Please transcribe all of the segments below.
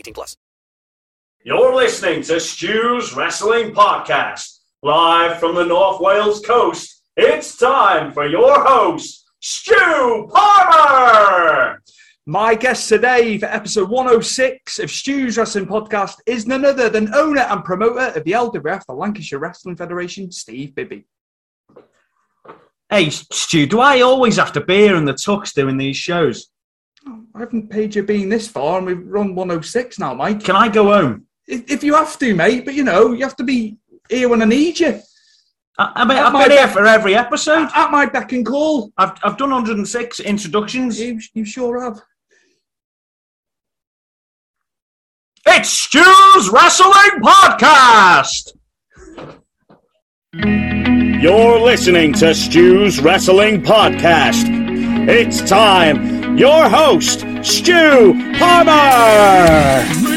18 plus. You're listening to Stu's Wrestling Podcast, live from the North Wales coast. It's time for your host, Stu Palmer. My guest today for episode 106 of Stu's Wrestling Podcast is none other than owner and promoter of the LWF, the Lancashire Wrestling Federation, Steve Bibby. Hey, Stu, do I always have to be here in the tux doing these shows? I haven't paid you being this far, and we've run 106 now, Mike. Can I go home? If if you have to, mate, but you know, you have to be here when I need you. I, I mean, At I've my been here for every episode. At my beck and call. I've, I've done 106 introductions. You, you sure have. It's Stu's Wrestling Podcast! You're listening to Stu's Wrestling Podcast. It's time. Your host, Stu Palmer.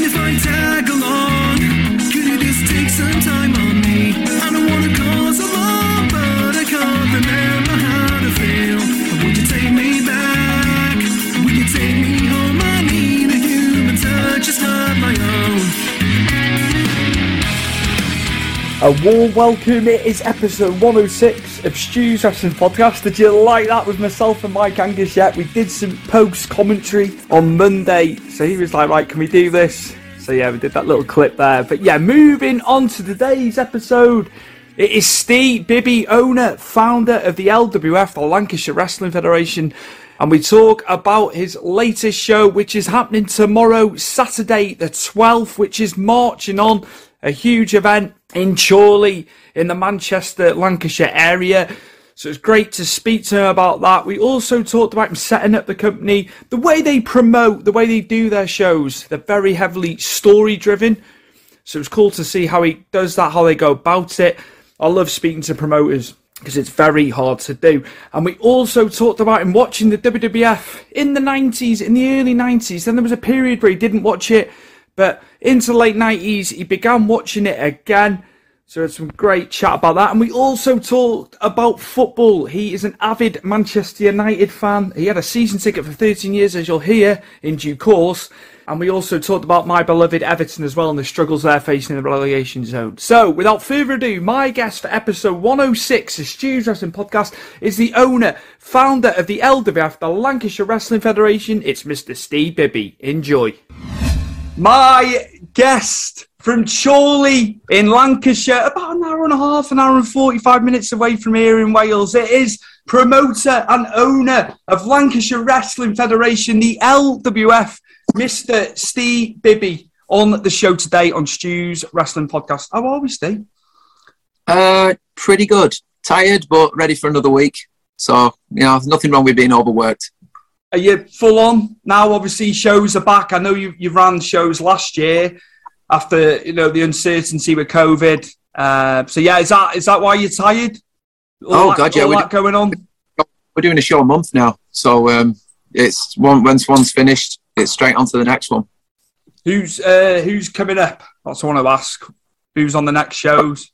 A warm welcome. It is episode 106 of Stu's Wrestling Podcast. Did you like that with myself and Mike Angus yet? We did some post commentary on Monday. So he was like, right, can we do this? So yeah, we did that little clip there. But yeah, moving on to today's episode. It is Steve Bibby, owner, founder of the LWF, the Lancashire Wrestling Federation. And we talk about his latest show, which is happening tomorrow, Saturday the 12th, which is marching on a huge event in Chorley in the Manchester, Lancashire area. So it's great to speak to him about that. We also talked about him setting up the company, the way they promote, the way they do their shows. They're very heavily story driven. So it's cool to see how he does that, how they go about it. I love speaking to promoters because it's very hard to do. And we also talked about him watching the WWF in the 90s, in the early 90s. Then there was a period where he didn't watch it, but into late 90s, he began watching it again. So had some great chat about that. And we also talked about football. He is an avid Manchester United fan. He had a season ticket for 13 years, as you'll hear in due course. And we also talked about my beloved Everton as well and the struggles they're facing in the relegation zone. So, without further ado, my guest for episode 106 of Stu's Wrestling Podcast is the owner, founder of the LWF, the Lancashire Wrestling Federation. It's Mr. Steve Bibby. Enjoy. My guest from Chorley in Lancashire, about an hour and a half, an hour and 45 minutes away from here in Wales. It is promoter and owner of Lancashire Wrestling Federation, the LWF, Mr. Steve Bibby, on the show today on Stu's Wrestling Podcast. How are we, Steve? Uh, pretty good. Tired, but ready for another week. So, you know, nothing wrong with being overworked. Are you full on now? Obviously, shows are back. I know you you ran shows last year after you know the uncertainty with COVID. Uh, so yeah, is that is that why you're tired? All oh that, God, yeah, we're, that going on. we're doing a show a month now. So um, it's one once one's finished, it's straight on to the next one. Who's uh, who's coming up? That's what I want to ask. Who's on the next shows?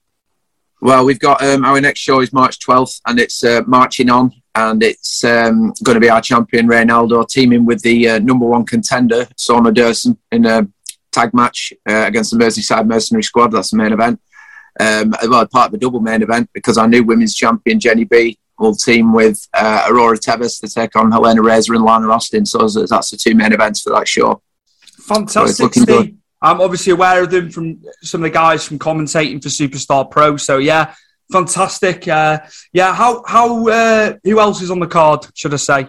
Well, we've got um, our next show is March 12th, and it's uh, marching on, and it's um, going to be our champion Reynaldo teaming with the uh, number one contender Sona Durson in a tag match uh, against the Merseyside Mercenary Squad. That's the main event. Um, well, part of the double main event because our new women's champion Jenny B will team with uh, Aurora Tevis to take on Helena Razor and Lana Austin. So that's the two main events for that show. So Fantastic. Steve. I'm obviously aware of them from some of the guys from commentating for Superstar Pro. So yeah, fantastic. Uh, yeah, how how uh, who else is on the card? Should I say?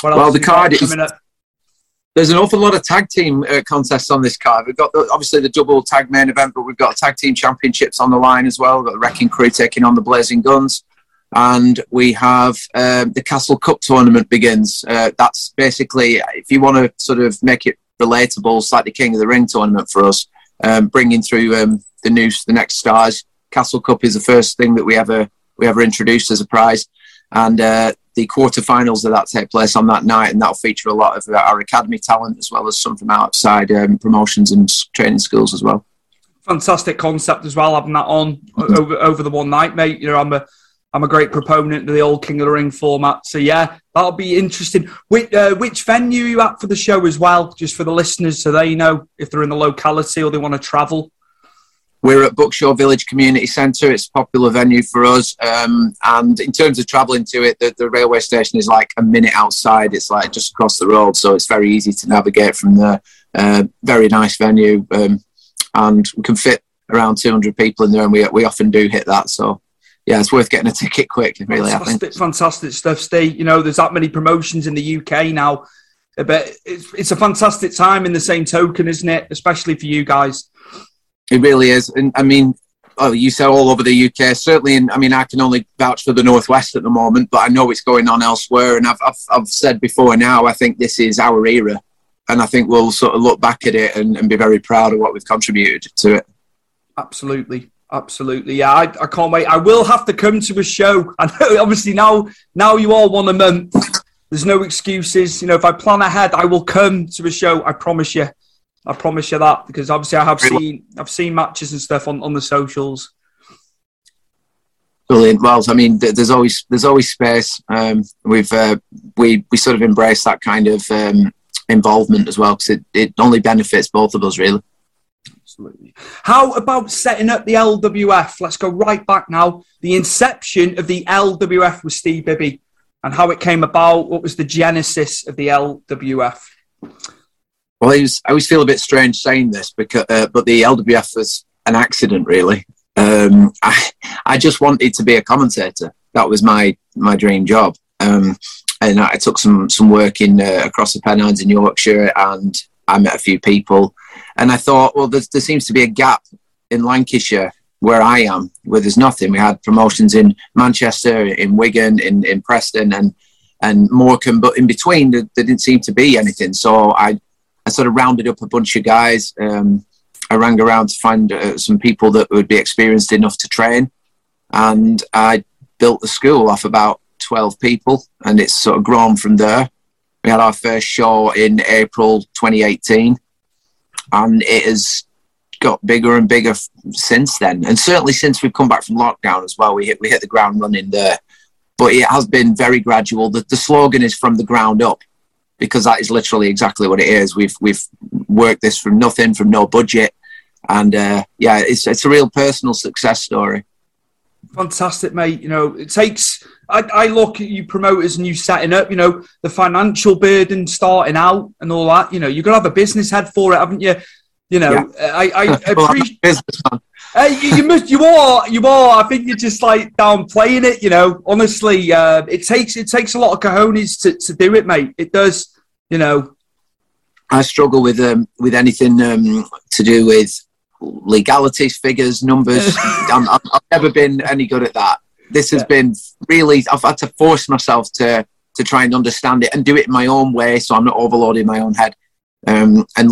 What Well, the card is-? There's an awful lot of tag team uh, contests on this card. We've got the, obviously the double tag main event, but we've got tag team championships on the line as well. We've got the Wrecking Crew taking on the Blazing Guns, and we have um, the Castle Cup tournament begins. Uh, that's basically if you want to sort of make it relatable, it's like the King of the Ring tournament for us, um, bringing through um, the new the next stars. Castle Cup is the first thing that we ever we ever introduced as a prize, and uh, the quarterfinals of that take place on that night, and that'll feature a lot of uh, our academy talent as well as some from outside um, promotions and training schools as well. fantastic concept as well, having that on Mm-hmm. over over the one night, mate. You know, I'm a I'm a great proponent of the old King of the Ring format. So yeah, that'll be interesting. Which, uh, which venue are you at for the show as well? Just for the listeners, so they know if they're in the locality or they want to travel. We're at Buckshaw Village Community Centre. It's a popular venue for us. Um, and in terms of travelling to it, the, the railway station is like a minute outside. It's like just across the road. So it's very easy to navigate from there. Uh, very nice venue. Um, and we can fit around 200 people in there. And we, we often do hit that. So yeah, it's worth getting a ticket quick, really, I think. Fantastic, fantastic stuff, Steve. You know, there's that many promotions in the UK now, but it's, it's a fantastic time in the same token, isn't it? Especially for you guys. It really is. And I mean, oh, you said all over the UK. Certainly, in, I mean, I can only vouch for the Northwest at the moment, but I know it's going on elsewhere. And I've, I've, I've said before now, I think this is our era. And I think we'll sort of look back at it and, and be very proud of what we've contributed to it. Absolutely. Absolutely, yeah. I, I can't wait. I will have to come to a show. I know, obviously, now now you all want a month. There's no excuses. You know, if I plan ahead, I will come to a show. I promise you. I promise you that because obviously I have seen I've seen matches and stuff on, on the socials. Brilliant. Well, I mean, there's always there's always space. Um, we've uh, we we sort of embrace that kind of um, involvement as well because it, it only benefits both of us, really. Absolutely. How about setting up the LWF? Let's go right back now. The inception of the LWF with Steve Bibby and how it came about. What was the genesis of the LWF? Well, I, always feel a bit strange saying this, because, uh, but the LWF was an accident, really. Um, I, I just wanted to be a commentator. That was my my dream job. Um, and I took some some work in uh, across the Pennines in Yorkshire, and I met a few people. And I thought, well, there seems to be a gap in Lancashire where I am, where there's nothing. We had promotions in Manchester, in Wigan, in, in Preston, and and Morecambe, but in between there, there didn't seem to be anything. So I I sort of rounded up a bunch of guys. Um, I rang around to find uh, some people that would be experienced enough to train, and I built the school off about twelve people, and it's sort of grown from there. We had our first show in April 2018, and it has got bigger and bigger f- since then. And certainly since we've come back from lockdown as well, we hit we hit the ground running there. But it has been very gradual. The, the slogan is from the ground up because that is literally exactly what it is. We've we've worked this from nothing, from no budget, and uh, yeah, it's it's a real personal success story. Fantastic, mate. You know, it takes. I, I look at you promoters and you setting up. You know, the financial burden starting out and all that. You know, you've got to have a business head for it, haven't you? You know, I, I I'm appreciate. Hey, you, you must. You are. You are. I think you're just like downplaying it. You know, honestly, uh, it takes it takes a lot of cojones to, to do it, mate. It does. You know. I struggle with um, with anything um, to do with legalities, figures, numbers. I'm, I'm, I've never been any good at that. This has been really. I've had to force myself to to try and understand it and do it in my own way, so I'm not overloading my own head. Um, and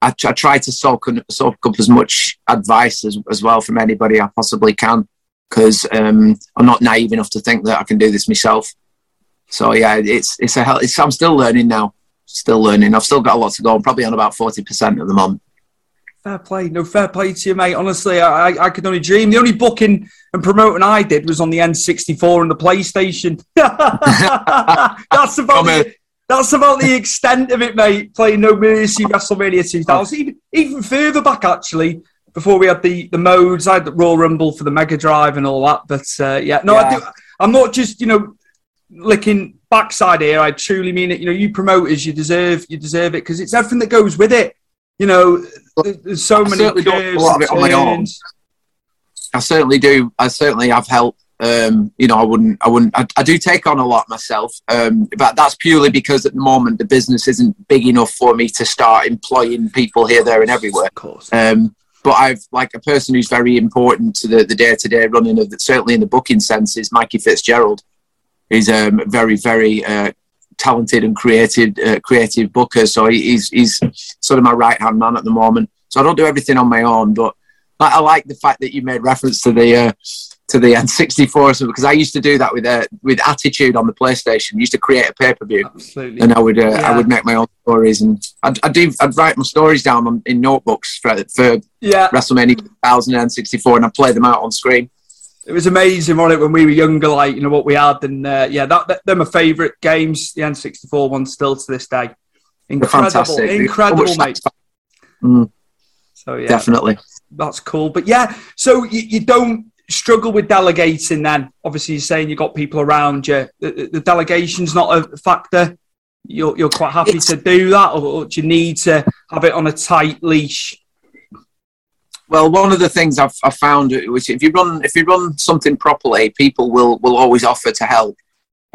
I try to soak, soak up as much advice as, as well from anybody I possibly can, because um, I'm not naive enough to think that I can do this myself. So yeah, it's it's a hell. It's, I'm still learning now. still learning. I've still got a lot to go. I'm probably on about forty percent at the moment. Fair play, no fair play to you, mate. Honestly, I, I could only dream. The only booking and promoting I did was on the N64 and the PlayStation. that's about the, that's about the extent of it, mate. Playing No Mercy WrestleMania 2000, even even further back actually. Before we had the the modes, I had the Royal Rumble for the Mega Drive and all that. But uh, yeah, no, I do. I'm not just you know licking backside here. I truly mean it. You know, you promoters, you deserve you deserve it because it's everything that goes with it. You know, there's, so I many certainly don't a lot of it on my own. I certainly do. I certainly have help. Um, you know, I wouldn't. I wouldn't. I, I do take on a lot myself, um, but that's purely because at the moment the business isn't big enough for me to start employing people here, there, and everywhere. Of course. Um, but I've like a person who's very important to the day to day running of the, certainly in the booking sense is Mikey Fitzgerald. He's um, very very uh, talented and creative uh, creative booker. So he- he's he's sort of my right hand man at the moment. So I don't do everything on my own, but I, I like the fact that you made reference to the uh, to the N64 so because I used to do that with uh, with Attitude on the PlayStation. I used to create a pay per view, and I would uh, Yeah. I would make my own stories, and I'd, I'd do I'd write my stories down on, in notebooks for for Yeah. WrestleMania 2000 and N64, and I play them out on screen. It was amazing, on it when we were younger, like you know what we had, and uh, yeah, that, that they're my favourite games. The N64 ones still to this day. Incredible, fantastic. incredible, So mate. Mm, So yeah, Definitely. that's cool. But yeah, so you, you don't struggle with delegating then? Obviously, you're saying you've got people around you. The, the- delegation's not a factor. You're, you're quite happy to do that, or, or do you need to have it on a tight leash? Well, one of the things I've, I've found, is if you run if you run something properly, people will will always offer to help.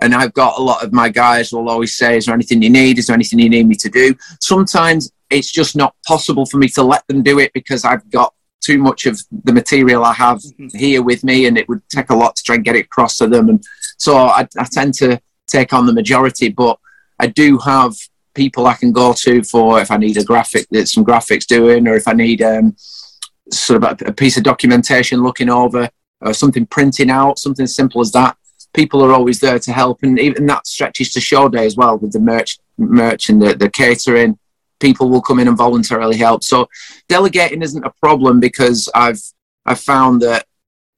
And I've got a lot of my guys will always say, "Is there anything you need? Is there anything you need me to do?" Sometimes it's just not possible for me to let them do it because I've got too much of the material I have here with me, and it would take a lot to try and get it across to them. And so I, I tend to take on the majority, but I do have people I can go to for if I need a graphic, some graphics doing, or if I need um, sort of a, a piece of documentation looking over or something printing out, something as simple as that. People are always there to help, and even that stretches to show day as well with the merch, merch and the, the catering. People will come in and voluntarily help. So delegating isn't a problem because I've I've found that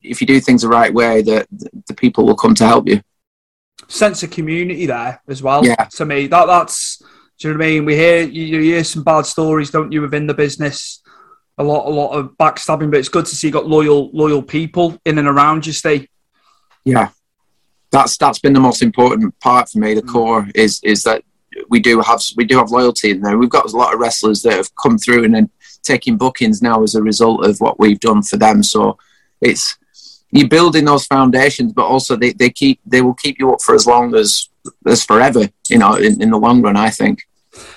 if you do things the right way, that the people will come to help you. sense of community there as well. Yeah. To me, that that's do you know what I mean? We hear you, you hear some bad stories, don't you, within the business? A lot, a lot of backstabbing, but it's good to see you got loyal, loyal people in and around you. Stay. Yeah, that's that's been the most important part for me. The mm. core is is that we do have we do have loyalty in there. We've got a lot of wrestlers that have come through and then taking bookings now as a result of what we've done for them. So it's you're building those foundations, but also they, they keep they will keep you up for as long as as forever. You know, in, in the long run, I think.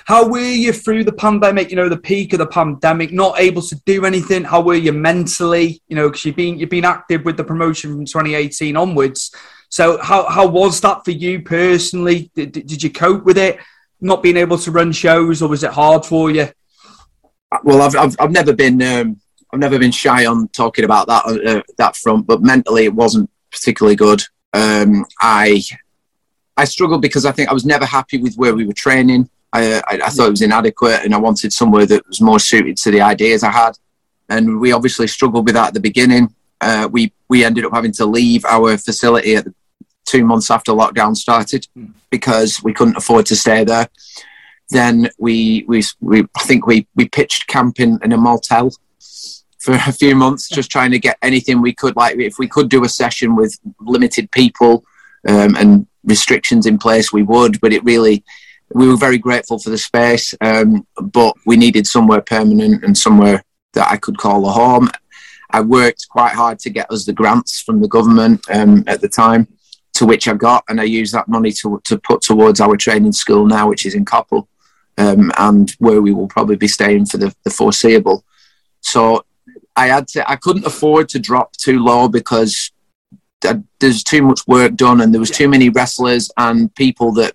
How were you through the pandemic? You know, the peak of the pandemic, not able to do anything. How were you mentally? You know, because you've been you've been active with the promotion from 2018 onwards. So how how was that for you personally? Did, did you cope with it? Not being able to run shows, or was it hard for you? well, I've, I've, I've never been um, I've never been shy on talking about that uh, that front, but mentally it wasn't particularly good. Um, I I struggled because I think I was never happy with where we were training. I, I, I thought it was inadequate, and I wanted somewhere that was more suited to the ideas I had. And we obviously struggled with that at the beginning. Uh, we we ended up having to leave our facility at the, two months after lockdown started because we couldn't afford to stay there then we we, we I think we we pitched camping in a motel for a few months, just trying to get anything we could. Like if we could do a session with limited people um, and restrictions in place, we would. But it really, we were very grateful for the space, um, but we needed somewhere permanent and somewhere that I could call a home. I worked quite hard to get us the grants from the government um, at the time, to which I got, and I used that money to, to put towards our training school now, which is in Coppull, um, and where we will probably be staying for the, the foreseeable. So I had to, I couldn't afford to drop too low because th- there's too much work done, and there was too many wrestlers and people that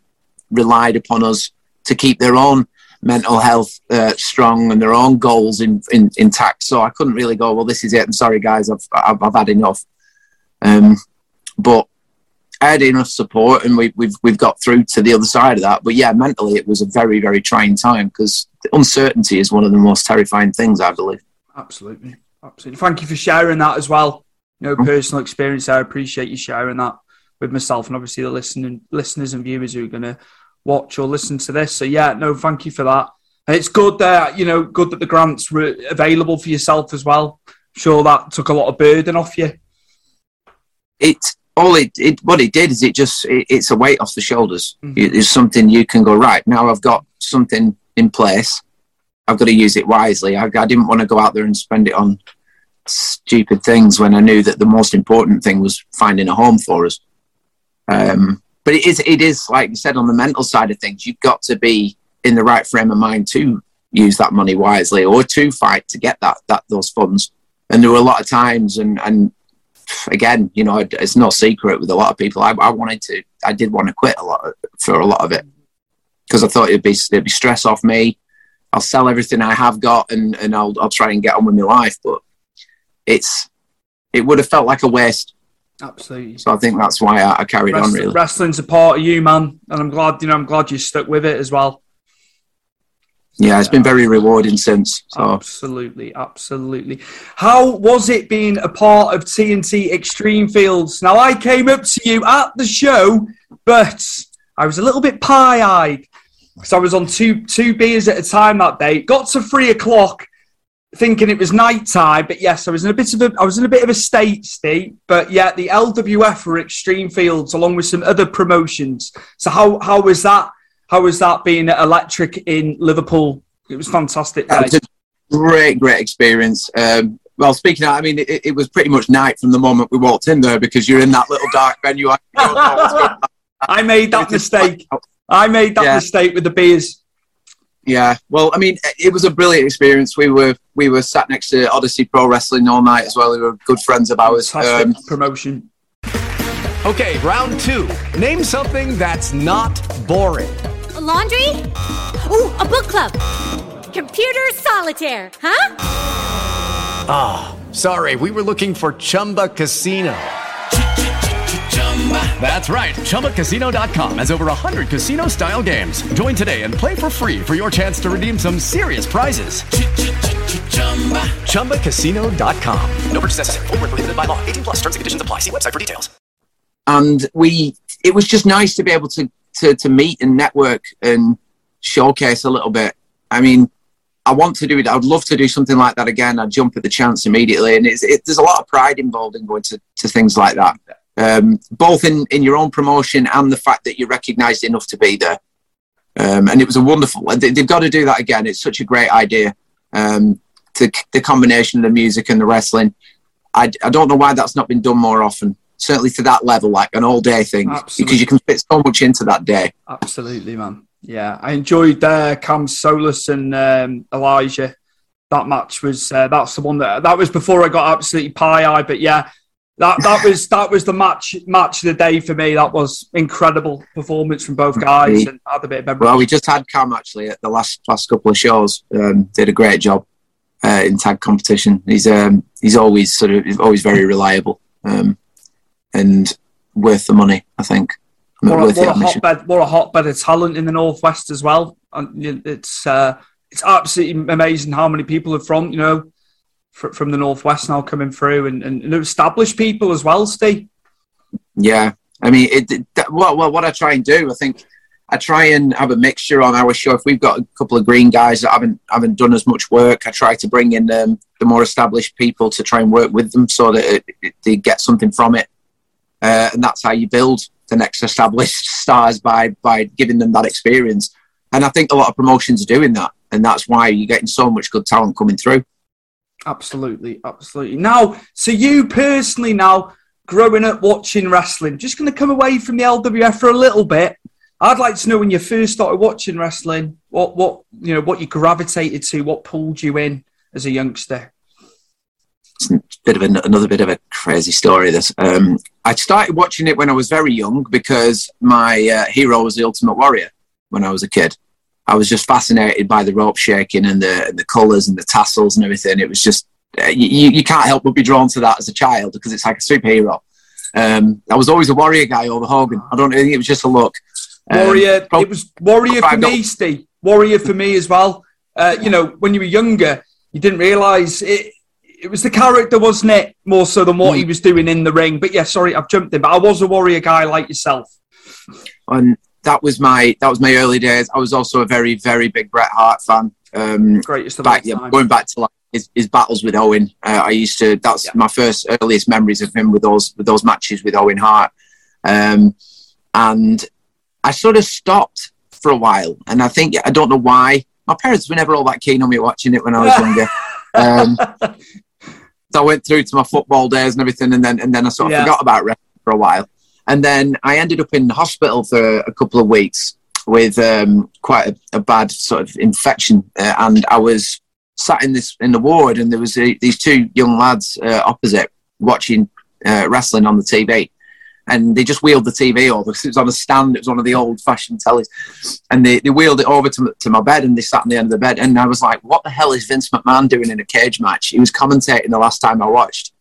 relied upon us to keep their own mental health uh, strong and their own goals in, in, intact. So I couldn't really go, well, this is it. I'm sorry, guys, I've, I've, I've had enough. Um, but I had enough support, and we, we've we've got through to the other side of that. But yeah, mentally, it was a very very trying time because uncertainty is one of the most terrifying things, I believe. Absolutely, absolutely. Thank you for sharing that as well. You know, personal experience. I appreciate you sharing that with myself and obviously the listening listeners and viewers who are going to watch or listen to this. So yeah, no, thank you for that. And it's good that you know, good that the grants were available for yourself as well. Sure, that took a lot of burden off you. it all it, it what it did is it just it, it's a weight off the shoulders It- it's something you can go right now i've got something in place i've got to use it wisely i, I didn't want to go out there and spend it on stupid things when i knew that the most important thing was finding a home for us um, but it is it is like you said on the mental side of things you've got to be in the right frame of mind to use that money wisely or to fight to get that that those funds and there were a lot of times and and again, you know, it's no secret with a lot of people. I, I wanted to, I did want to quit a lot of, for a lot of it because I thought it'd be it'd be stress off me. I'll sell everything I have got and and I'll I'll try and get on with my life, but it's it would have felt like a waste. Absolutely. So I think that's why I, I carried on really. Wrestling's a part of you, man, and I'm glad you know. I'm glad you stuck with it as well. Yeah, it's been very rewarding since. So Absolutely, absolutely. How was it being a part of TNT Extreme Fields? Now, I came up to you at the show, but I was a little bit pie-eyed because I was on two two beers at a time that day. Got to three o'clock, thinking it was night time, but yes, I was in a bit of a I was in a bit of a state state. But yeah, the LWF were Extreme Fields along with some other promotions. So how how was that? How was that being at Electric in Liverpool? It was fantastic. Day. was a great, great experience. Um, well, speaking of, I mean, it, it was pretty much night from the moment we walked in there because you're in that little dark venue. I don't know what's going on. I made that mistake. I made that Yeah. mistake with the beers. Yeah, well, I mean, it was a brilliant experience. We were we were sat next to Odyssey Pro Wrestling all night as well. They were good friends of ours. Um, promotion. Okay, round two. Name something that's not boring. A laundry? Ooh, a book club. Computer solitaire, huh? Ah, sorry, we were looking for Chumba Casino. That's right. ChumbaCasino.com has over 100 casino style games. Join today and play for free for your chance to redeem some serious prizes. ChumbaCasino.com. No purchase necessary. Void where prohibited by law. 18 plus. Terms and conditions apply. See website for details. and we it was just nice to be able to to to meet and network and showcase a little bit. I mean, I want to do it. I'd love to do something like that again. I'd jump at the chance immediately, and it's, it, there's a lot of pride involved in going to, to things like that, um, both in in your own promotion and the fact that you're recognised enough to be there. Um, and it was a wonderful. They, they've got to do that again. It's such a great idea. Um, to the combination of the music and the wrestling. I, I don't know why that's not been done more often. Certainly to that level, like an all day thing, because you can fit so much into that day. Absolutely, man. Yeah, I enjoyed uh, Cam Solus and um, Elijah. That match was uh, that's the one that that was before I got absolutely pie eye. But yeah, that that was that was the match match of the day for me. That was incredible performance from both guys and had a bit of memory. Well, we just had Cam actually at the last last couple of shows. Um, did a great job uh, in tag competition. He's um, he's always sort of he's always very reliable um, and worth the money. I think what, a, worth the what, a hotbed, what a hotbed of talent in the northwest as well. And it's uh, it's absolutely amazing how many people are from you know from the northwest now coming through and, and, and established people as well. Steve. Yeah, I mean, it, it, what, what what I try and do, I think I try and have a mixture on our show. If we've got a couple of green guys that haven't haven't done as much work, I try to bring in um, the more established people to try and work with them so that it, it, they get something from it, uh, and that's how you build the next established stars by by giving them that experience. And I think a lot of promotions are doing that, and that's why you're getting so much good talent coming through. Absolutely, absolutely. Now, so you personally now growing up watching wrestling, just going to come away from the LWF for a little bit. I'd like to know when you first started watching wrestling, what what you know, what you gravitated to, what pulled you in as a youngster. It's a bit of an, another bit of a crazy story. This um, I started watching it when I was very young because my uh, hero was the Ultimate Warrior when I was a kid. I was just fascinated by the rope shaking and the and the colours and the tassels and everything. It was just uh, you, you can't help but be drawn to that as a child because it's like a superhero. Um, I was always a Warrior guy over Hogan. I don't think it was just a look. Um, Warrior. it was Warrior for me, Steve. Warrior for me as well. Uh, you know, when you were younger, you didn't realise it. It was the character, wasn't it? More so than Hmm. what he was doing in the ring. But yeah, sorry, I've jumped in. But I was a Warrior guy like yourself. and that was my that was my early days. I was also a very very big Bret Hart fan. Um, Greatest of back, all yeah, going back to like his, his battles with Owen. Uh, I used to. That's my first earliest memories of him with those with those matches with Owen Hart. Um, and I sort of stopped for a while, and I think I don't know why. My parents were never all that keen on me watching it when I was younger. Um, so I went through to my football days and everything, and then and then I sort of Yeah. forgot about wrestling for a while. And then I ended up in hospital for a couple of weeks with um, quite a, a bad sort of infection, uh, and I was sat in this in the ward, and there was uh these two young lads uh, opposite watching uh, wrestling on the TV, and they just wheeled the TV over it was on a stand. It was one of the old-fashioned tellies, and they, they wheeled it over to, to my bed, and they sat on the end of the bed, and I was like, "What the hell is Vince McMahon doing in a cage match?" He was commentating the last time I watched.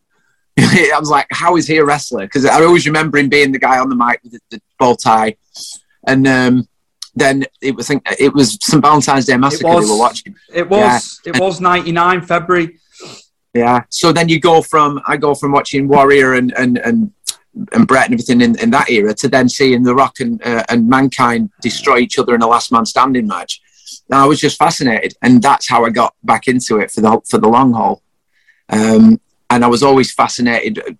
I was like, "How is he a wrestler?" Because I always remember him being the guy on the mic with the, the bow tie, and um, then it was it was St Valentine's Day Massacre was. were watching. It was. It was ninety nine February. Yeah. So then you go from I go from watching Warrior and and and, and Bret and everything in, in that era to then seeing The Rock and uh, and Mankind destroy each other in a last man standing match. And I was just fascinated, and that's how I got back into it for the for the long haul. Um, and I was always fascinated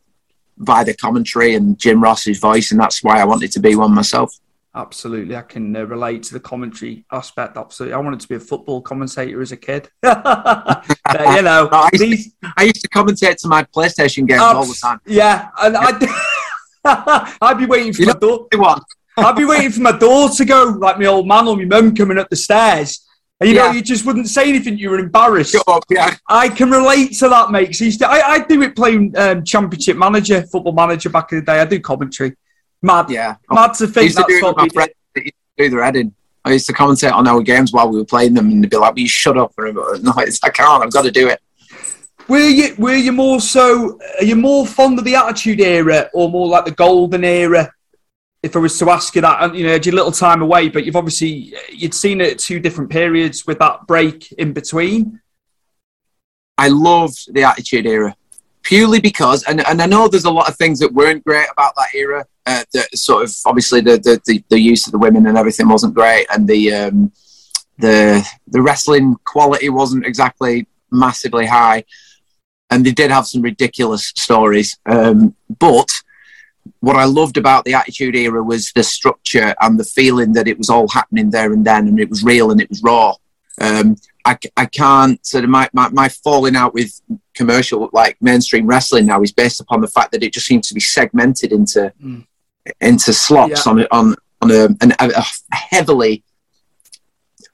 by the commentary and Jim Ross's voice, and that's why I wanted to be one myself. Absolutely, I can uh, relate to the commentary aspect. Absolutely, I wanted to be a football commentator as a kid. But, you know, I used, to, I used to commentate to my PlayStation games all the time. Yeah, and I, I'd be waiting for You my door. I'd be waiting for my door to go, like my old man or my mum coming up the stairs. And you know, you just wouldn't say anything. You were embarrassed. Up, yeah. I can relate to that, mate. used to, I, I do it playing um, Championship Manager, Football Manager back in the day. I do commentary. Mad, Yeah. mad to think to that's do it with what we did. that do their heading. I used to commentate on our games while we were playing them, and they'd be like, "Will you shut up?" And I'd be like, no, it's, I can't. I've got to do it. Were you were you more so? Are you more fond of the Attitude Era or more like the Golden Era? If I was to ask you that, and you know, had your little time away, but you've obviously you'd seen it at two different periods with that break in between. I loved the Attitude Era purely because, and, and I know there's a lot of things that weren't great about that era. Uh, that sort of obviously the, the the the use of the women and everything wasn't great, and the um, the the wrestling quality wasn't exactly massively high, and they did have some ridiculous stories. Um, but what I loved about the Attitude Era was the structure and the feeling that it was all happening there and then, and it was real and it was raw. Um, I, I can't sort of my, my, my falling out with commercial like mainstream wrestling now is based upon the fact that it just seems to be segmented into Mm. into slots Yeah. on on on a, an, a, a heavily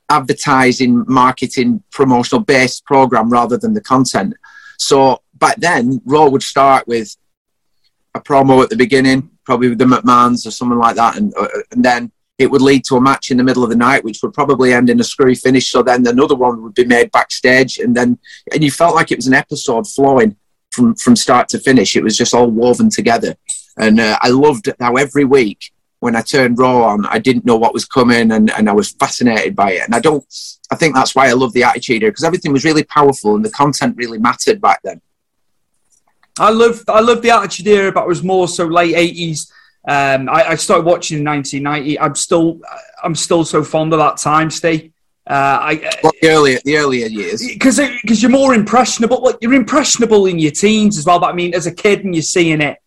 advertising, marketing, promotional based program rather than the content. So back then, Raw would start with a promo at the beginning, probably with the McMahons or someone like that, and uh, and then it would lead to a match in the middle of the night, which would probably end in a screwy finish. So then another one would be made backstage, and then and you felt like it was an episode flowing from from start to finish. It was just all woven together, and uh, I loved how every week when I turned Raw on, I didn't know what was coming, and, and I was fascinated by it. And I don't, I think that's why I love the Attitude because everything was really powerful and the content really mattered back then. I love I love the Attitude Era, but it was more so late eighties. Um, I, I started watching in 1990. I'm still I'm still so fond of that time, Steve. Uh, I Well, the earlier, the earlier years. because because you're more impressionable. Like, you're impressionable in your teens as well. But I mean, as a kid, and you're seeing it,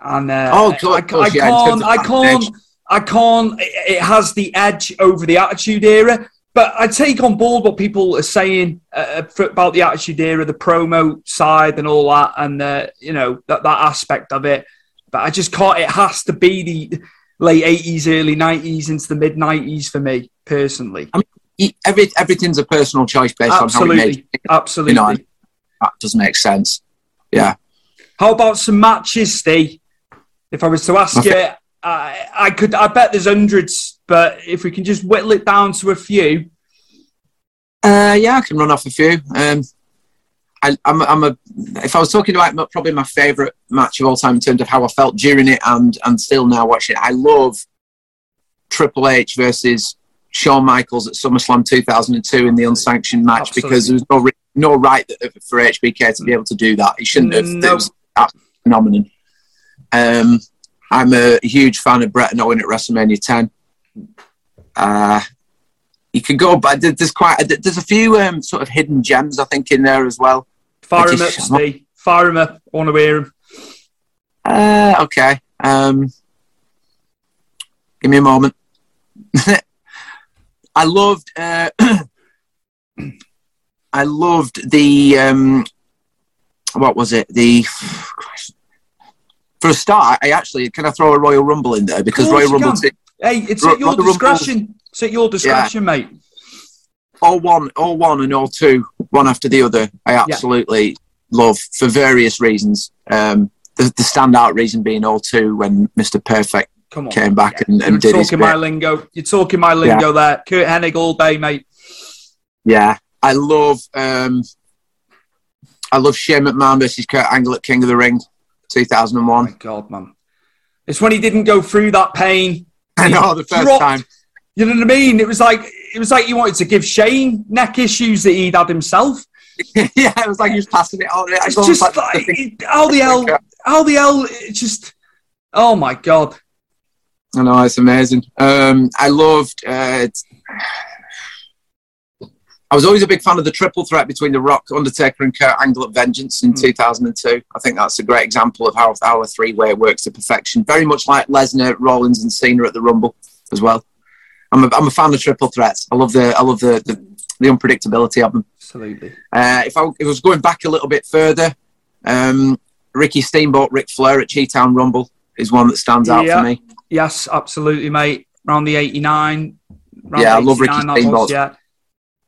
and uh, Oh, I, cool, I, cool, I yeah, in terms can't, I can't. I can't. It has the edge over the Attitude Era. But I take on board what people are saying uh, for, about the Attitude Era, the promo side, and all that, and uh, you know that that aspect of it. But I just can't. It has to be the late eighties, early nineties, into the mid nineties for me personally. E- Every, everything's a personal choice based on how it Absolutely, made. absolutely. You know, that doesn't make sense. Yeah. How about some matches, Steve? If I was to ask you, I, I could. I bet there's hundreds, but if we can just whittle it down to a few. Uh, yeah, I can run off a few. Um, I, I'm, a- I'm a. If I was talking about my- probably my favourite match of all time in terms of how I felt during it and and still now watching it, I love Triple H versus Shawn Michaels at SummerSlam 2002 in the unsanctioned match because there was no ri- no right that, for HBK to be able to do that. He shouldn't have. No. It was a phenomenon. Um, I'm a huge fan of Bret and Owen at WrestleMania 10. Uh, you can go, but there's quite there's a few um, sort of hidden gems I think in there as well. Fire him up, Steve. Fire him up. I want to hear him. Uh, okay. Um, give me a moment. I loved. Uh, I loved the. Um, what was it? The. For a start, I actually can I throw a Royal Rumble in there because Royal Rumble. Hey, it's at your discretion. It's at your discretion, mate. all one, all one, and all two, one after the other. I absolutely love for various reasons. Um, the, the standout reason being all two when Mr. Perfect came back and, You're and did his talking bit. my lingo. You're talking my lingo there. Curt Hennig all day, mate. Yeah, I love, um, I love Shane McMahon versus Kurt Angle at King of the Ring, two thousand and one. God, man, it's when he didn't go through that pain. I know the first Dropped- time. You know what I mean? It was like it was like you wanted to give Shane neck issues that he'd had himself. yeah, it was like he was passing it on. It's just like it- how the hell, how the hell, it just. Oh my god! I know it's amazing. Um, I loved. Uh, it's- I was always a big fan of the triple threat between The Rock, Undertaker, and Kurt Angle at Vengeance in 2002. I think that's a great example of how a three way works to perfection. Very much like Lesnar, Rollins, and Cena at the Rumble as well. I'm a, I'm a fan of triple threats. I love the I love the the, the unpredictability of them. Absolutely. Uh, if I if I was going back a little bit further, um, Ricky Steamboat, Ric Flair at Chi-Town Rumble is one that stands out Yeah. for me. Yes, absolutely, mate. Round the '89. Yeah, I love Ricky Steamboat. Yeah,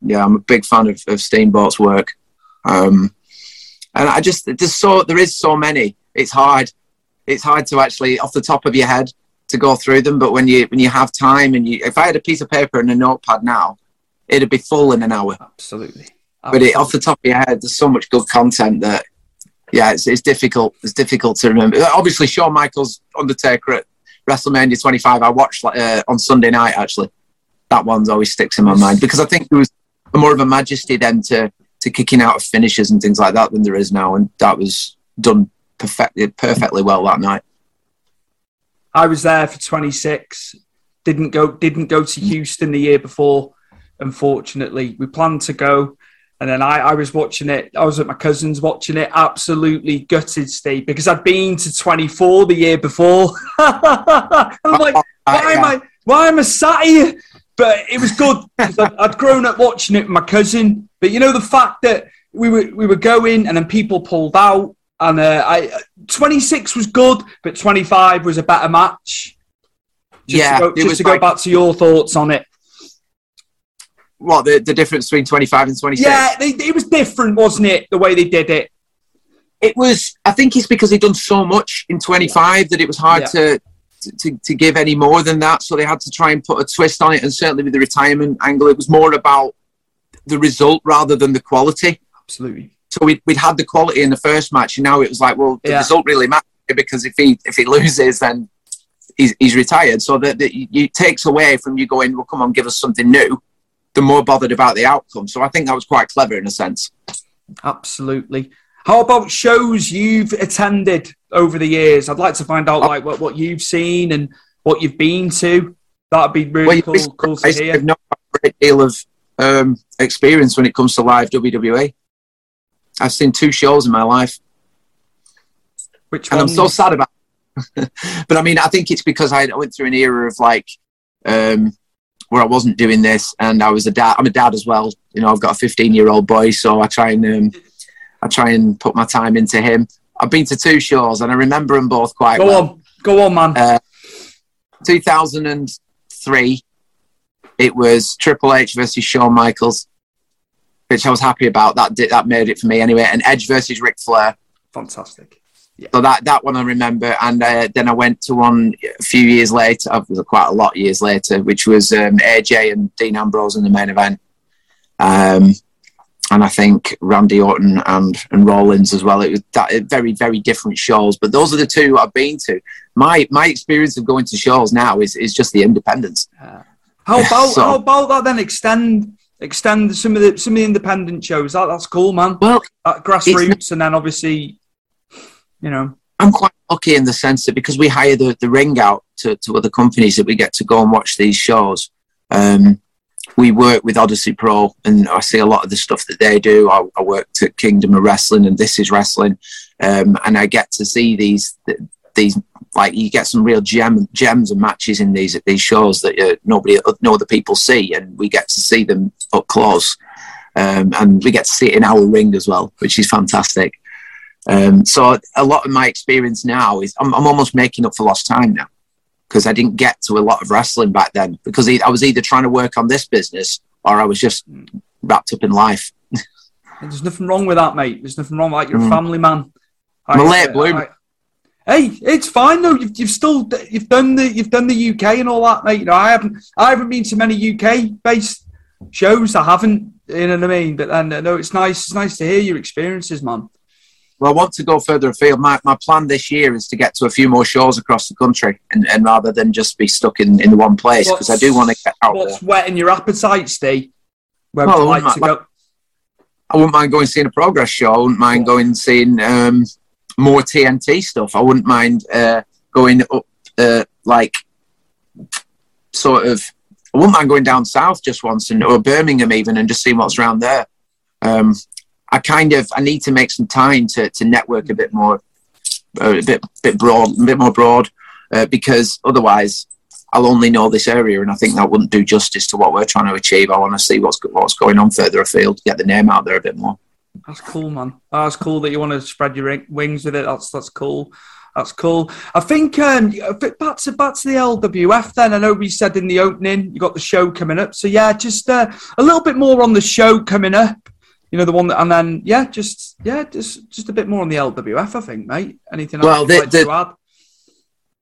yeah, I'm a big fan of, of Steamboat's work. Um, and I just there's so there is so many. It's hard. It's hard to actually off the top of your head to go through them. But when you when you have time and you, if I had a piece of paper and a notepad now, it'd be full in an hour. Absolutely. But it, off the top of your head, there's so much good content that yeah, it's, it's difficult. It's difficult to remember. Obviously, Shawn Michaels Undertaker at WrestleMania 25. I watched uh, on Sunday night actually. That one's always sticks in my mind because I think there was more of a majesty then to to kicking out of finishes and things like that than there is now, and that was done perfectly perfectly well that night. I was there for 26. Didn't go. Didn't go to Houston the year before. Unfortunately, we planned to go, and then I, I was watching it. I was at my cousin's watching it. Absolutely gutted, Steve, because I'd been to 24 the year before. I'm like, uh, uh, why am I? Why am I sat here? But it was good. 'cause I'd, I'd grown up watching it with my cousin. But you know the fact that we were we were going, and then people pulled out, and uh, I 26 was good, but 25 was a better match. Just Yeah, to go, just to go like- back to your thoughts on it. What the, the difference between 25 and 26? Yeah, they, it was different, wasn't it? The way they did it. It was. I think it's because he'd done so much in 25 that it was hard Yeah. to, to to give any more than that. So they had to try and put a twist on it. And certainly with the retirement angle, it was more about the result rather than the quality. Absolutely. So we'd, we'd had the quality in the first match, and now it was like, well, the Yeah. result really matters because if he if he loses, then he's, he's retired. So that, that you- it takes away from you going, well, come on, give us something new. The more bothered about the outcome. So I think that was quite clever in a sense. Absolutely. How about shows you've attended over the years? I'd like to find out like what, what you've seen and what you've been to. That'd be really Well, cool, cool to hear. I've not a great deal of um, experience when it comes to live WWE. I've seen two shows in my life, Which and I'm so sad about. It. but I mean, I think it's because I went through an era of like um, where I wasn't doing this, and I was a dad. I'm a dad as well. You know, I've got a 15 year old boy, so I try and um, I try and put my time into him. I've been to two shows, and I remember them both quite well. Go well. on, go on, man. Uh, 2003, it was Triple H versus Shawn Michaels, which I was happy about. That did, that made it for me anyway. And Edge versus Ric Flair. Fantastic. Yeah. So that that one I remember. And uh, then I went to one a few years later, uh, quite a lot of years later, which was um, AJ and Dean Ambrose in the main event. Um, and I think Randy Orton and and Rollins as well. It was that very very different shows, but those are the two I've been to. My my experience of going to shows now is is just the independence. How about So- how about that then? Extend extend some of the some of the independent shows. That, that's cool, man. Well, grassroots, and then obviously, you know, I'm quite lucky in the sense that because we hire the, the ring out to, to other companies that we get to go and watch these shows. Um, we work with Odyssey Pro and I see a lot of the stuff that they do. I, I worked at Kingdom of Wrestling and This Is Wrestling. Um, and I get to see these, these, like you get some real gem, gems and matches in these, these shows that uh, nobody, no other people see. And we get to see them up close. Um, and we get to see it in our ring as well, which is fantastic. Um, so a lot of my experience now is I'm, I'm almost making up for lost time now because I didn't get to a lot of wrestling back then because I was either trying to work on this business or I was just wrapped up in life. there's nothing wrong with that, mate. There's nothing wrong. Like you're a Mm. family man. I'm a late bloomer. Hey, it's fine though. You've, you've still you've done the you've done the UK and all that, mate. You know, I haven't I haven't been to many UK based shows. I haven't. You know what I mean? But and no, it's nice. It's nice to hear your experiences, man. Well, I want to go further afield. My, my plan this year is to get to a few more shows across the country and, and rather than just be stuck in, in the one place because I do want to get out there. What's whetting your appetite, Steve? Where Well, would you like my- to go? I wouldn't mind going seeing a progress show. I wouldn't mind going and seeing um, more TNT stuff. I wouldn't mind uh, going up, uh, like, sort of. I wouldn't mind going down south just once, and or Birmingham even, and just seeing what's around there. Um, I kind of I need to make some time to to network a bit more, uh, a bit bit broad, a bit more broad, uh, because otherwise I'll only know this area, and I think that wouldn't do justice to what we're trying to achieve. I want to see what's what's going on further afield, get the name out there a bit more. That's cool, man. That's cool that you want to spread your wings with it. That's that's cool. That's cool. I think um, back to back to the LWF. Then I know we said in the opening you got the show coming up. So yeah, just uh, a little bit more on the show coming up. You know the one that, and then yeah, just yeah, just just a bit more on the LWF. I think, mate. Anything else Well, you'd the- like the- to add?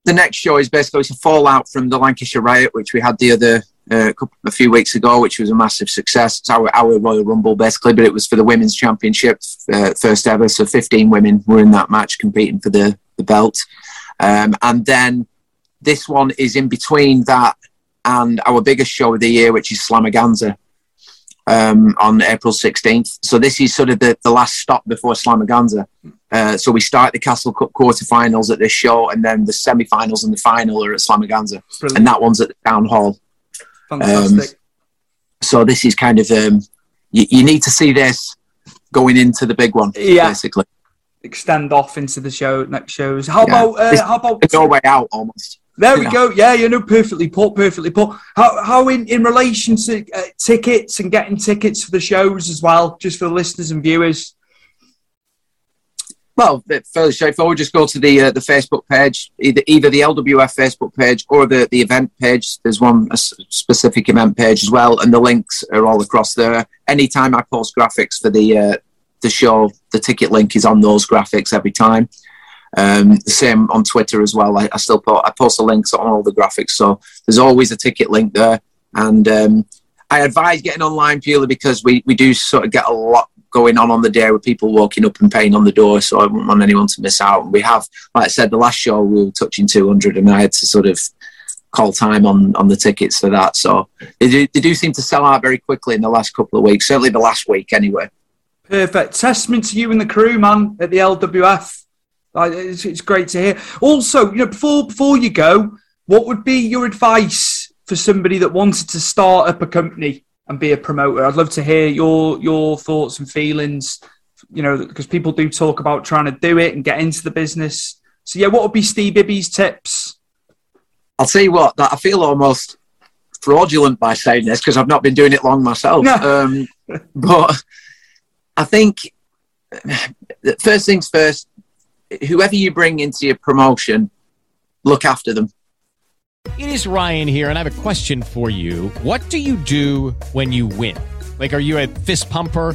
the next show is basically it's a fallout from the Lancashire riot, which we had the other uh, couple, a few weeks ago, which was a massive success. It's our our Royal Rumble basically, but it was for the women's championship, uh, first ever. So 15 women were in that match competing for the the belt, um, and then this one is in between that and our biggest show of the year, which is Slamaganza. Um, on April 16th. So, this is sort of the, the last stop before Slamaganza. Uh, so we start the Castle Cup quarterfinals at this show, and then the semi-finals and the final are at Slamaganza, Brilliant. and that one's at the town hall. Fantastic. So this is kind of um, you, you need to see this going into the big one, Yeah. basically. Extend off into the show next shows. How Yeah. about uh, how about It's no way out almost. There we go. Yeah, you know, perfectly put, perfectly put. How, how in, in relation to uh, tickets and getting tickets for the shows as well, just for the listeners and viewers? Well, fairly straightforward. Just go to the uh, the Facebook page, either either the LWF Facebook page or the the event page. There's one a specific event page as well, and the links are all across there. Anytime I post graphics for the uh, the show, the ticket link is on those graphics every time. Um, the same on Twitter as well. I, I still put, I post the links on all the graphics, so there's always a ticket link there. And um, I advise getting online purely because we, we do sort of get a lot going on on the day with people walking up and paying on the door. So I wouldn't want anyone to miss out. And we have, like I said, the last show we were touching 200, and I had to sort of call time on on the tickets for that. So they do, they do seem to sell out very quickly in the last couple of weeks. Certainly the last week, anyway. Perfect. Testament to you and the crew, man, at the LWF. It's, it's great to hear. Also, you know, before before you go, what would be your advice for somebody that wanted to start up a company and be a promoter? I'd love to hear your your thoughts and feelings. You know, because people do talk about trying to do it and get into the business. So, yeah, what would be Steve Bibby's tips? I'll tell you what, that I feel almost fraudulent by saying this because I've not been doing it long myself. um, but I think first things first, whoever you bring into your promotion, look after them. It is Ryan here, and I have a question for you. What do you do when you win? Like, are you a fist pumper,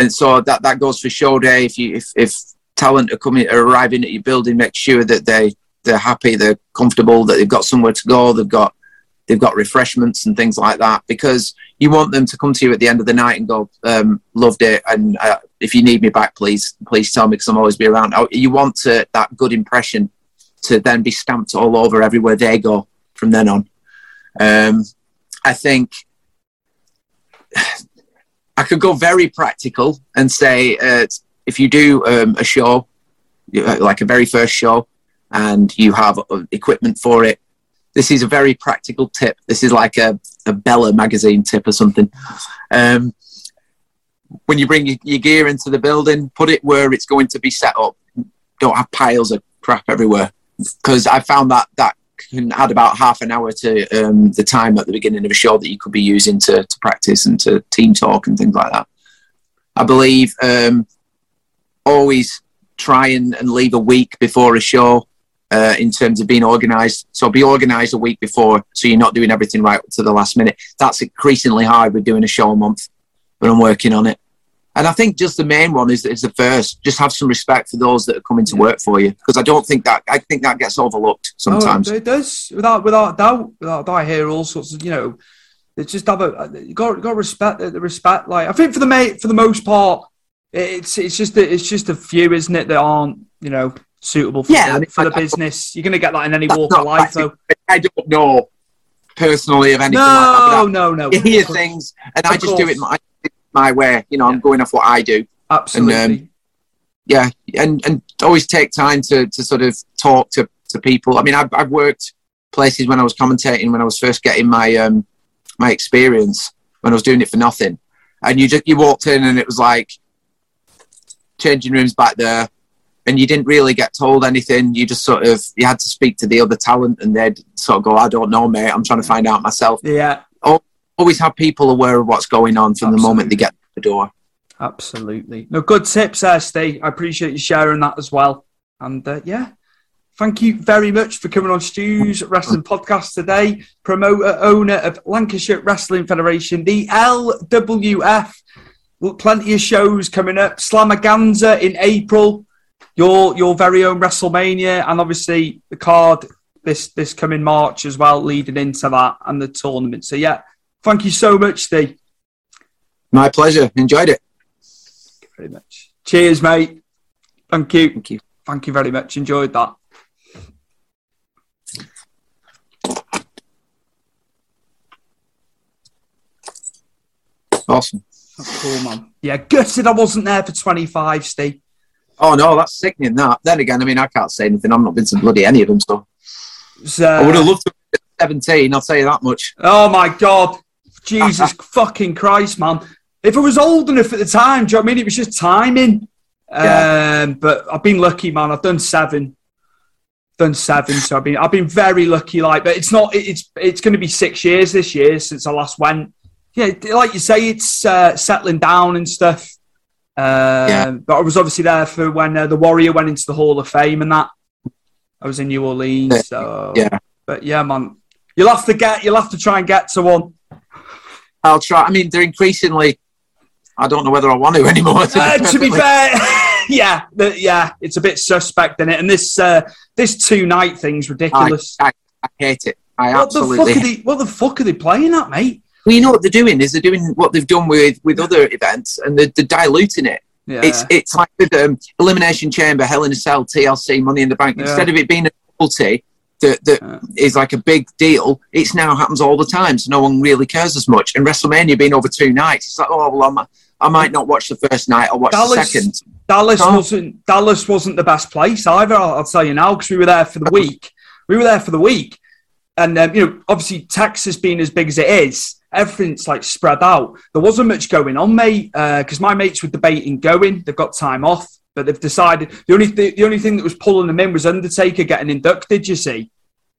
and so that that goes for show day. If you if if talent are coming are arriving at your building, make sure that they they're happy, they're comfortable, that they've got somewhere to go, they've got they've got refreshments and things like that. Because you want them to come to you at the end of the night and go, um, "Loved it," and uh, if you need me back, please please tell me because I'm always be around. You want to, that good impression to then be stamped all over everywhere they go from then on. Um, I think I could go very practical and say uh, if you do um, a show, uh, like a very first show, and you have uh, equipment for it, this is a very practical tip. This is like a, a Bella magazine tip or something. Um, when you bring your, your gear into the building, put it where it's going to be set up. Don't have piles of crap everywhere because I found that that can add about half an hour to um, the time at the beginning of a show that you could be using to, to practice and to team talk and things like that. I believe um, always try and, and leave a week before a show uh, in terms of being organised. So be organised a week before, so you're not doing everything right to the last minute. That's increasingly hard with doing a show a month, but I'm working on it. And I think just the main one is, is the first. Just have some respect for those that are coming to work for you, because I don't think that I think that gets overlooked sometimes. Oh, it does without without doubt. Without doubt, I hear all sorts of you know. It's just have a you got got respect the the respect. Like I think for the mate for the most part, it's it's just a, it's just a few, isn't it, that aren't you know suitable for Yeah, the, I mean, for the I- I- business. You're going to get that in any walk of life, though. I don't know personally of anything No, like that. I- no, no. You hear things, and I just do it my, my way. You know, I'm going off what I do. Absolutely. And, um, yeah, and and always take time to to sort of talk to to people. I mean, I've I've worked places when I was commentating when I was first getting my um my experience when I was doing it for nothing, and you just you walked in and it was like changing rooms back there. And you didn't really get told anything. You just sort of you had to speak to the other talent, and they'd sort of go, "I don't know, mate. I'm trying to find out myself." Yeah, Always have people aware of what's going on from the moment they get to the door. Absolutely. No, good tips there, Steve. I appreciate you sharing that as well. And uh, yeah, thank you very much for coming on Stu's Wrestling Podcast today. Promoter, owner of Lancashire Wrestling Federation, the LWF. Plenty of shows coming up. Slamaganza in April. Your your very own WrestleMania, and obviously the card this this coming March as well, leading into that and the tournament. So yeah, thank you so much, Steve. My pleasure. Enjoyed it. Thank you very much. Cheers, mate. Thank you. Thank you. Thank you very much. Enjoyed that. Awesome. That's cool, man. Yeah, gutted I wasn't there for 25, Steve. Oh no, that's sickening. That. Then again, I mean, I can't say anything. I've not been to bloody any of them, so So, I would have loved to. Be 17, I'll tell you that much. Oh my God. Jesus fucking Christ, man. If I was old enough at the time, do you know what I mean? It was just timing. Yeah. Um, but I've been lucky, man. I've done seven. Done seven, so I've been I've been very lucky. Like, but it's not. It's it's going to be six years this year since I last went. Yeah, like you say, it's uh, settling down and stuff. Um, But I was obviously there for when uh, the Warrior went into the Hall of Fame and that. I was in New Orleans, so Yeah. But yeah, man, you'll have to get. You'll have to try and get to one. I'll try. I mean, they're increasingly. I don't know whether I want to anymore. To, Uh, to be fair, yeah, the, yeah, it's a bit suspect in it, and this uh, this two night thing's I, ridiculous. I, I hate it. I what the fuck absolutely. are they? What the fuck are they playing at, mate? Well, you know what they're doing is they're doing what they've done with with other events, and they're, they're diluting it. Yeah. It's it's like with um, Elimination Chamber, Hell in a Cell, TLC, Money in the Bank. Yeah. Instead of it being a novelty that that is like a big deal, it's now happens all the time, so no one really cares as much. And WrestleMania being over two nights, it's like, oh well, I'm, I might not watch the first night. I'll watch the Dallas, second. Dallas Oh. wasn't Dallas wasn't the best place either. I'll, I'll tell you now because we were there for the week. We were there for the week, and um, you know, obviously Texas being as big as it is, everything's like spread out. There wasn't much going on, mate, because my mates were debating going. They've got time off, but they've decided the only th- the only thing that was pulling them in was Undertaker getting inducted. You see,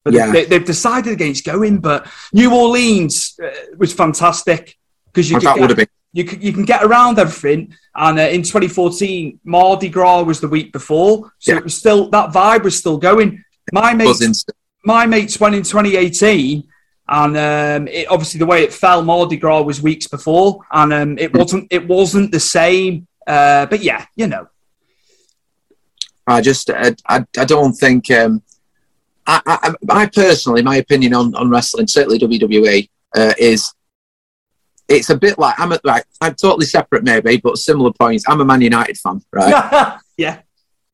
but Yeah. they, they've decided against going. But New Orleans uh, was fantastic because you that get- would have been- you can, you can get around everything. And uh, in 2014, Mardi Gras was the week before, so it was still that vibe was still going. My mates, my mates went in 2018, and um, it, obviously the way it fell, Mardi Gras was weeks before, and um, it wasn't it wasn't the same. Uh, but yeah, you know, I just, I, I, I don't think. Um, I, I, I personally, my opinion on, on wrestling, certainly WWE, uh, is it's a bit like I'm a, right. I'm totally separate, maybe, but similar points. I'm a Man United fan, right? yeah,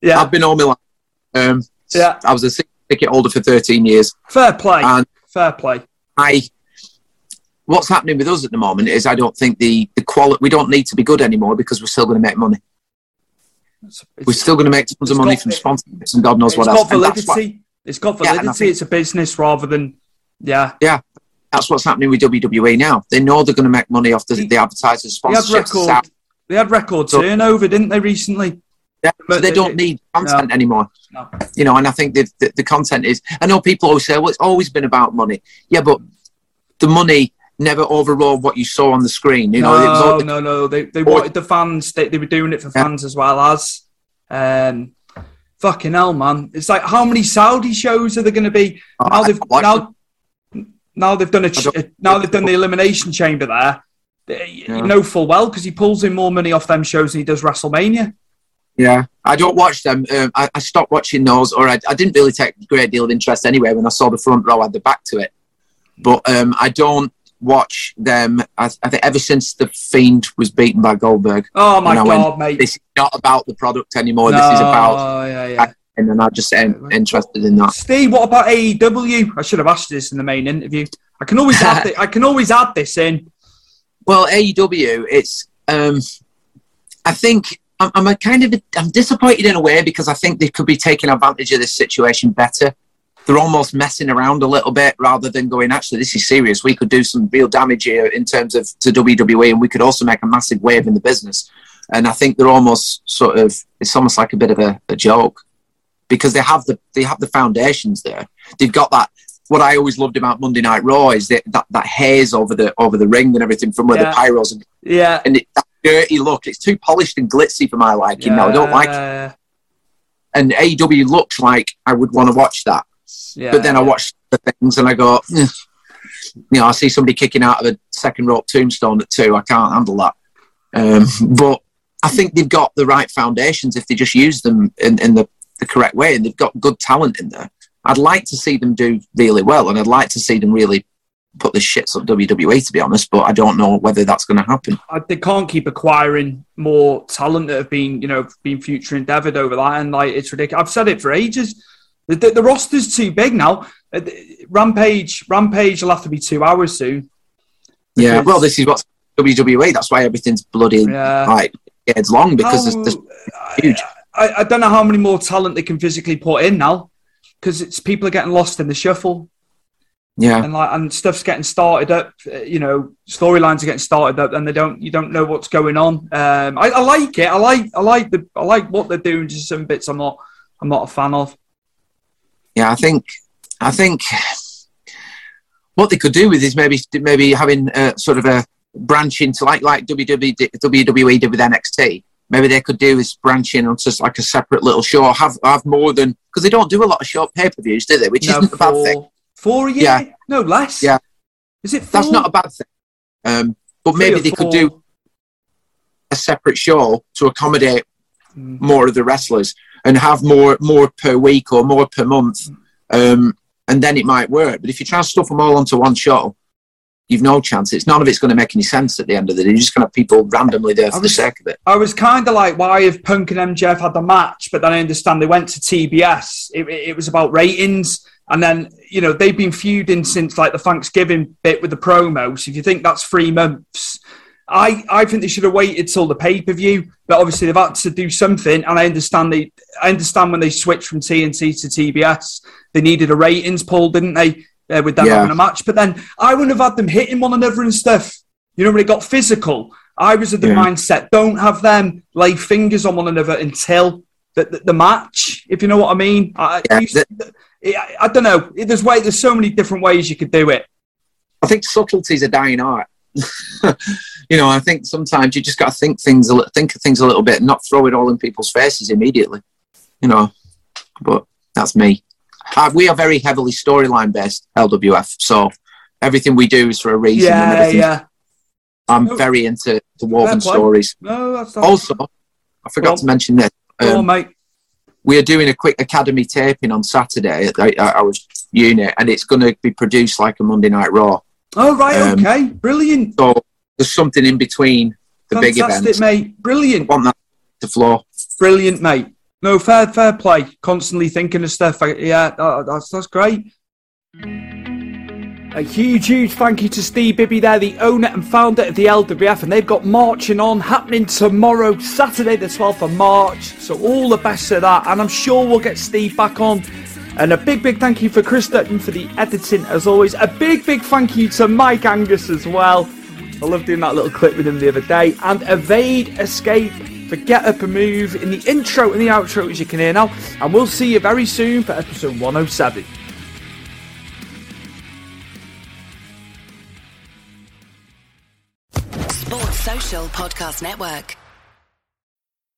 yeah. I've been all my life. Um, Yeah. I was a ticket holder for 13 years. fair play, And fair play. I, what's happening with us at the moment is I don't think the the quality. We don't need to be good anymore because we're still going to make money. We're still going to make tons of money got- from sponsorships and God knows what else. Validity. It's got Yeah, validity. think- it's a business rather than yeah. Yeah, that's what's happening with WWE now. They know they're going to make money off the, the advertisers, They had sponsorships. record. They had record So- turnover, didn't they, recently? Yeah, But they they- don't need content no. anymore. No. You know, and I think the, the, the content is. I know people always say, "Well, it's always been about money." Yeah, but the money never overrode what you saw on the screen. You know, no, it was all, no, no. They they wanted the fans. They, they were doing it for fans as well as. Um, fucking hell, man! It's like how many Saudi shows are there going to be Oh, now? They've now, now they've done a ch- now they've done the elimination chamber there. They- You know full well because he pulls in more money off them shows than he does WrestleMania. Yeah, I don't watch them. Um, I, I stopped watching those, or I, I didn't really take a great deal of interest anyway when I saw the front row had the back to it. But um, I don't watch them. I, I think ever since the Fiend was beaten by Goldberg. Oh my I went, god, mate! This is not about the product anymore. this is about. Yeah, yeah. And then I just am interested in that. Steve, what about AEW? I should have asked this in the main interview. I can always add thi- I can always add this in. Well, AEW, it's. Um, I think I'm, I'm a kind of I'm disappointed in a way because I think they could be taking advantage of this situation better. They're almost messing around a little bit rather than going. Actually, this is serious. We could do some real damage here in terms of to WWE, and we could also make a massive wave in the business. And I think they're almost sort of. It's almost like a bit of a, a joke because they have the they have the foundations there. They've got that. What I always loved about Monday Night Raw is that that, that haze over the over the ring and everything from where Yeah. the pyros and Yeah. and it, that dirty look. It's too polished and glitzy for my liking. now I don't like it. And AEW looks like I would want to watch that. Yeah. But then I watch the things and I go, "Eh." you know, I see somebody kicking out of a second rope tombstone at two. I can't handle that. Um, but I think they've got the right foundations if they just use them in, in the, the correct way, and they've got good talent in there. I'd like to see them do really well, and I'd like to see them really put the shits up WWE, to be honest. But I don't know whether that's going to happen. They can't keep acquiring more talent that have been, you know, been future endeavored over that, and like it's ridiculous. I've said it for ages. The, the, the roster's too big now. Uh, Rampage, Rampage will have to be two hours soon. Yeah, well, this is what's WWE. That's why everything's bloody Yeah. like it's long because How- it's, it's huge. I, I don't know how many more talent they can physically put in now, because it's people are getting lost in the shuffle. Yeah, and like and stuff's getting started up. uh, You know, storylines are getting started up, and they don't you don't know what's going on. Um, I, I like it. I like I like the I like what they're doing. Just some bits I'm not I'm not a fan of. Yeah. I think I think what they could do with is maybe maybe having uh, sort of a branch into like like WWE did- WWE with NXT. Maybe they could do is branch in onto just like a separate little show. Have have more than because they don't do a lot of short pay per views, do they? Which No, isn't a bad four- thing. Four a year? Yeah. No less. Yeah, Is it? that's not a bad thing. Um, but Three maybe they could do a separate show to accommodate Mm. more of the wrestlers and have more more per week or more per month, um, and then it might work. But if you try to stuff them all onto one show, you've no chance. It's none of it's going to make any sense at the end of the day. You're just going to have people randomly there for the sake of it. I was kind of like, why have Punk and MJF had the match? But then I understand they went to TBS. It, it was about ratings. And then, you know, they've been feuding since like the Thanksgiving bit with the promo. So if you think that's three months, I, I think they should have waited till the pay per view. But obviously they've had to do something. And I understand they, I understand when they switched from TNT to TBS, they needed a ratings pull, didn't they? Uh, with them Yeah. having a match. But then I wouldn't have had them hitting one another and stuff. You know, when it got physical. I was of the Yeah. mindset: don't have them lay fingers on one another until the, the, the match. If you know what I mean. I, I, used- I, I don't know. There's way. There's so many different ways you could do it. I think subtlety's a dying art. you know, I think sometimes you just got to think things, a think of things a little bit, and not throw it all in people's faces immediately. You know, but that's me. Uh, we are very heavily storyline based LWF, so everything we do is for a reason. and Yeah, yeah. I'm very into the woven stories. No, that's, Also, I forgot Go on. to mention this. On, Um, mate. we are doing a quick academy taping on Saturday at our unit, and it's going to be produced like a Monday Night Raw. Oh right, Um, okay, brilliant, So there's something in between the big fantastic, events. mate, brilliant, want that to flow. brilliant, mate. No, fair, fair play. Constantly thinking of stuff. Uh, yeah, uh, uh, that's that's great. A huge, huge thank you to Steve Bibby there, the owner and founder of the LWF, and they've got marching on happening tomorrow, Saturday, the 12th of March. So all the best of that, and I'm sure we'll get Steve back on. And a big, big thank you for Chris Dutton for the editing, as always. A big, big thank you to Mike Angus as well. I love doing that little clip with him the other day. And Evade Escape for Get Up and Move in the intro and the outro, as you can hear now. And we'll see you very soon for episode 107. Sports Social Podcast Network.